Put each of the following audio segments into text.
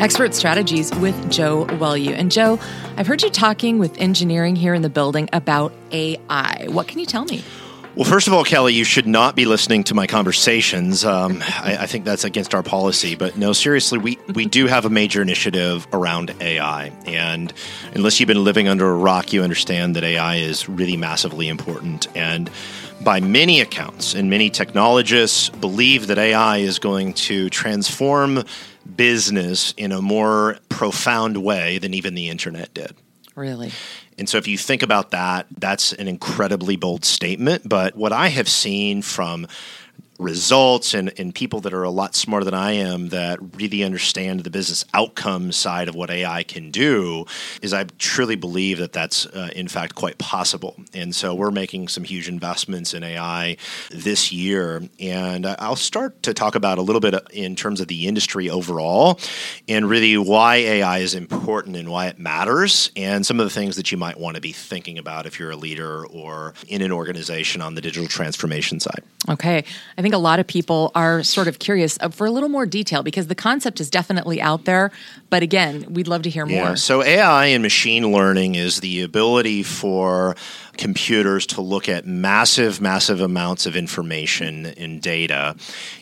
Expert Strategies with Joe Welu. And Joe, I've heard you talking with engineering here in the building about AI. What can you tell me? Well, first of all, Kelly, you should not be listening to my conversations. Um, I, I, think that's against our policy. But no, seriously, we, we do have a major initiative around AI. And unless you've been living under a rock, you understand that AI is really massively important. And by many accounts, and many technologists believe that AI is going to transform business in a more profound way than even the internet did. Really? And so if you think about that, that's an incredibly bold statement. But what I have seen from results and, and people that are a lot smarter than I am that really understand the business outcome side of what AI can do is I truly believe that that's uh, in fact quite possible. And so we're making some huge investments in AI this year. And I'll start to talk about a little bit in terms of the industry overall and really why AI is important and why it matters and some of the things that you might want to be thinking about if you're a leader or in an organization on the digital transformation side. Okay. I think think a lot of people are sort of curious uh, for a little more detail because the concept is definitely out there. But again, we'd love to hear yeah, more. So, AI and machine learning is the ability for computers to look at massive, massive amounts of information and data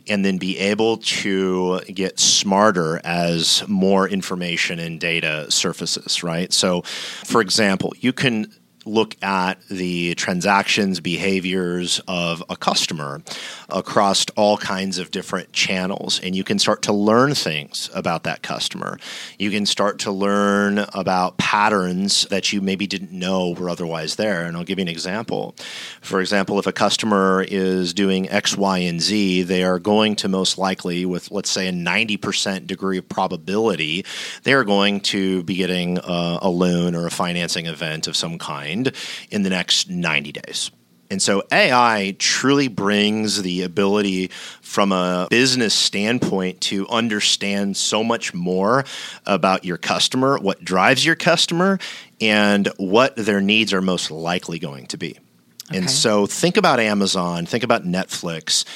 and then be able to get smarter as more information and data surfaces, right? So, for example, you can look at the transactions behaviors of a customer across all kinds of different channels and you can start to learn things about that customer. You can start to learn about patterns that you maybe didn't know were otherwise there and i'll give you an example. For example if a customer is doing x y and z they are going to most likely with let's say a 90% degree of probability they are going to be getting a, a loan or a financing event of some kind mind in the next 90 days. And so AI truly brings the ability from a business standpoint to understand so much more about your customer, what drives your customer, and what their needs are most likely going to be. Okay. And so think about Amazon, think about Netflix.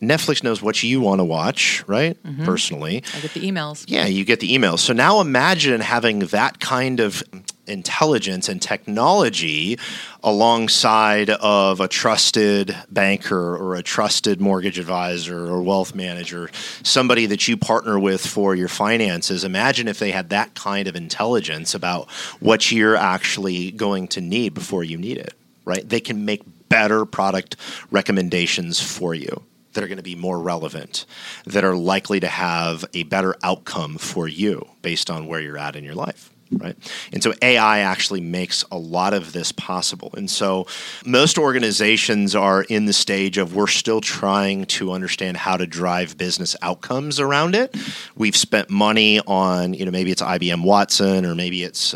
Netflix knows what you want to watch, right? Mm-hmm. Personally. I get the emails. Yeah, you get the emails. So now imagine having that kind of intelligence and technology alongside of a trusted banker or a trusted mortgage advisor or wealth manager, somebody that you partner with for your finances. Imagine if they had that kind of intelligence about what you're actually going to need before you need it, right? They can make better product recommendations for you that are going to be more relevant, that are likely to have a better outcome for you based on where you're at in your life right? And so AI actually makes a lot of this possible. And so most organizations are in the stage of we're still trying to understand how to drive business outcomes around it. We've spent money on, you know, maybe it's IBM Watson or maybe it's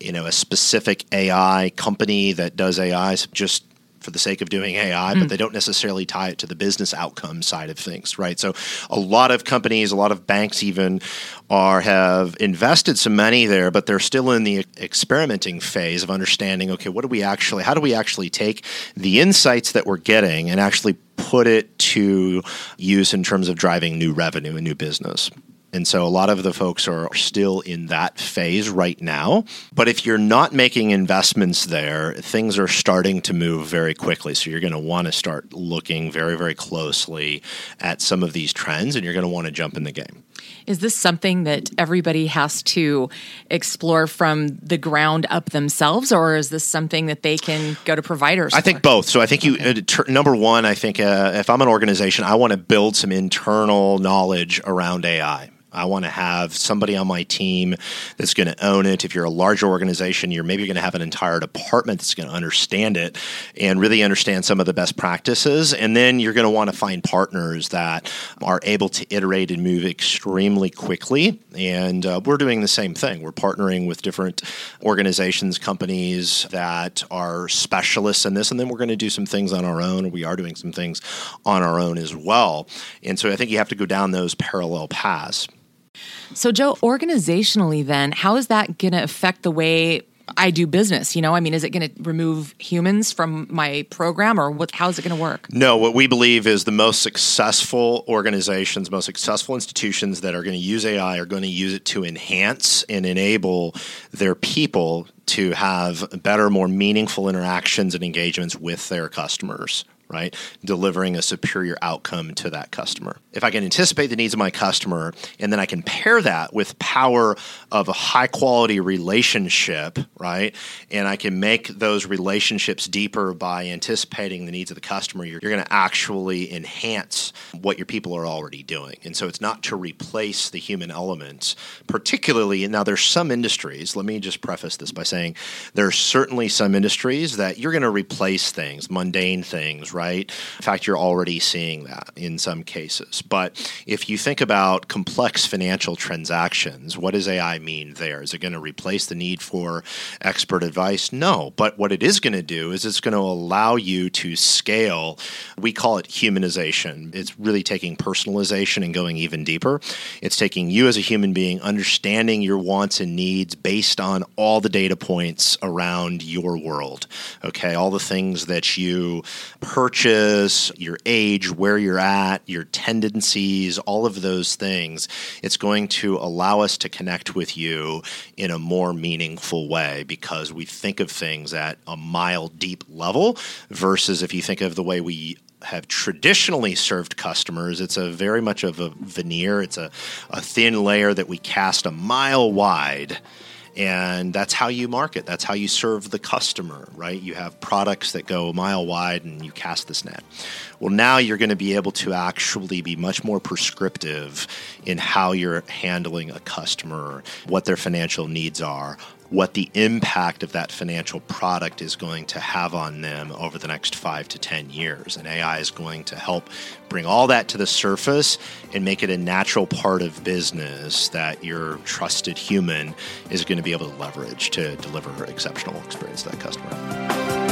you know a specific AI company that does AI just for the sake of doing AI, mm. but they don't necessarily tie it to the business outcome side of things, right? So a lot of companies, a lot of banks even are have invested some money there, but they're still in the experimenting phase of understanding, okay, what do we actually how do we actually take the insights that we're getting and actually put it to use in terms of driving new revenue and new business. And so a lot of the folks are still in that phase right now. But if you're not making investments there, things are starting to move very quickly. So you're going to want to start looking very, very closely at some of these trends and you're going to want to jump in the game. Is this something that everybody has to explore from the ground up themselves, or is this something that they can go to providers? I for? think both. So I think you, okay. uh, number one, I think uh, if I'm an organization, I want to build some internal knowledge around AI. I want to have somebody on my team that's going to own it. If you're a larger organization, you're maybe going to have an entire department that's going to understand it and really understand some of the best practices. And then you're going to want to find partners that are able to iterate and move extremely quickly. And uh, we're doing the same thing. We're partnering with different organizations, companies that are specialists in this. And then we're going to do some things on our own. We are doing some things on our own as well. And so I think you have to go down those parallel paths. So, Joe, organizationally, then, how is that going to affect the way I do business? You know, I mean, is it going to remove humans from my program or what, how is it going to work? No, what we believe is the most successful organizations, most successful institutions that are going to use AI are going to use it to enhance and enable their people to have better, more meaningful interactions and engagements with their customers right? Delivering a superior outcome to that customer. If I can anticipate the needs of my customer and then I can pair that with power of a high quality relationship, right? And I can make those relationships deeper by anticipating the needs of the customer, you're, you're going to actually enhance what your people are already doing. And so it's not to replace the human elements, particularly now there's some industries, let me just preface this by saying there are certainly some industries that you're going to replace things, mundane things, right? In fact, you're already seeing that in some cases. But if you think about complex financial transactions, what does AI mean there? Is it going to replace the need for expert advice? No. But what it is going to do is it's going to allow you to scale. We call it humanization. It's really taking personalization and going even deeper. It's taking you as a human being, understanding your wants and needs based on all the data points around your world. Okay, all the things that you purchase, your age, where you're at, your all of those things, it's going to allow us to connect with you in a more meaningful way because we think of things at a mile deep level versus if you think of the way we have traditionally served customers, it's a very much of a veneer. It's a, a thin layer that we cast a mile wide and that's how you market. That's how you serve the customer right? You have products that go a mile wide and you cast this net. Well now you're going to be able to actually be much more prescriptive in how you're handling a customer what their financial needs are what the impact of that financial product is going to have on them over the next five to 10 years. And AI is going to help bring all that to the surface and make it a natural part of business that your trusted human is going to be able to leverage to deliver exceptional experience to that customer.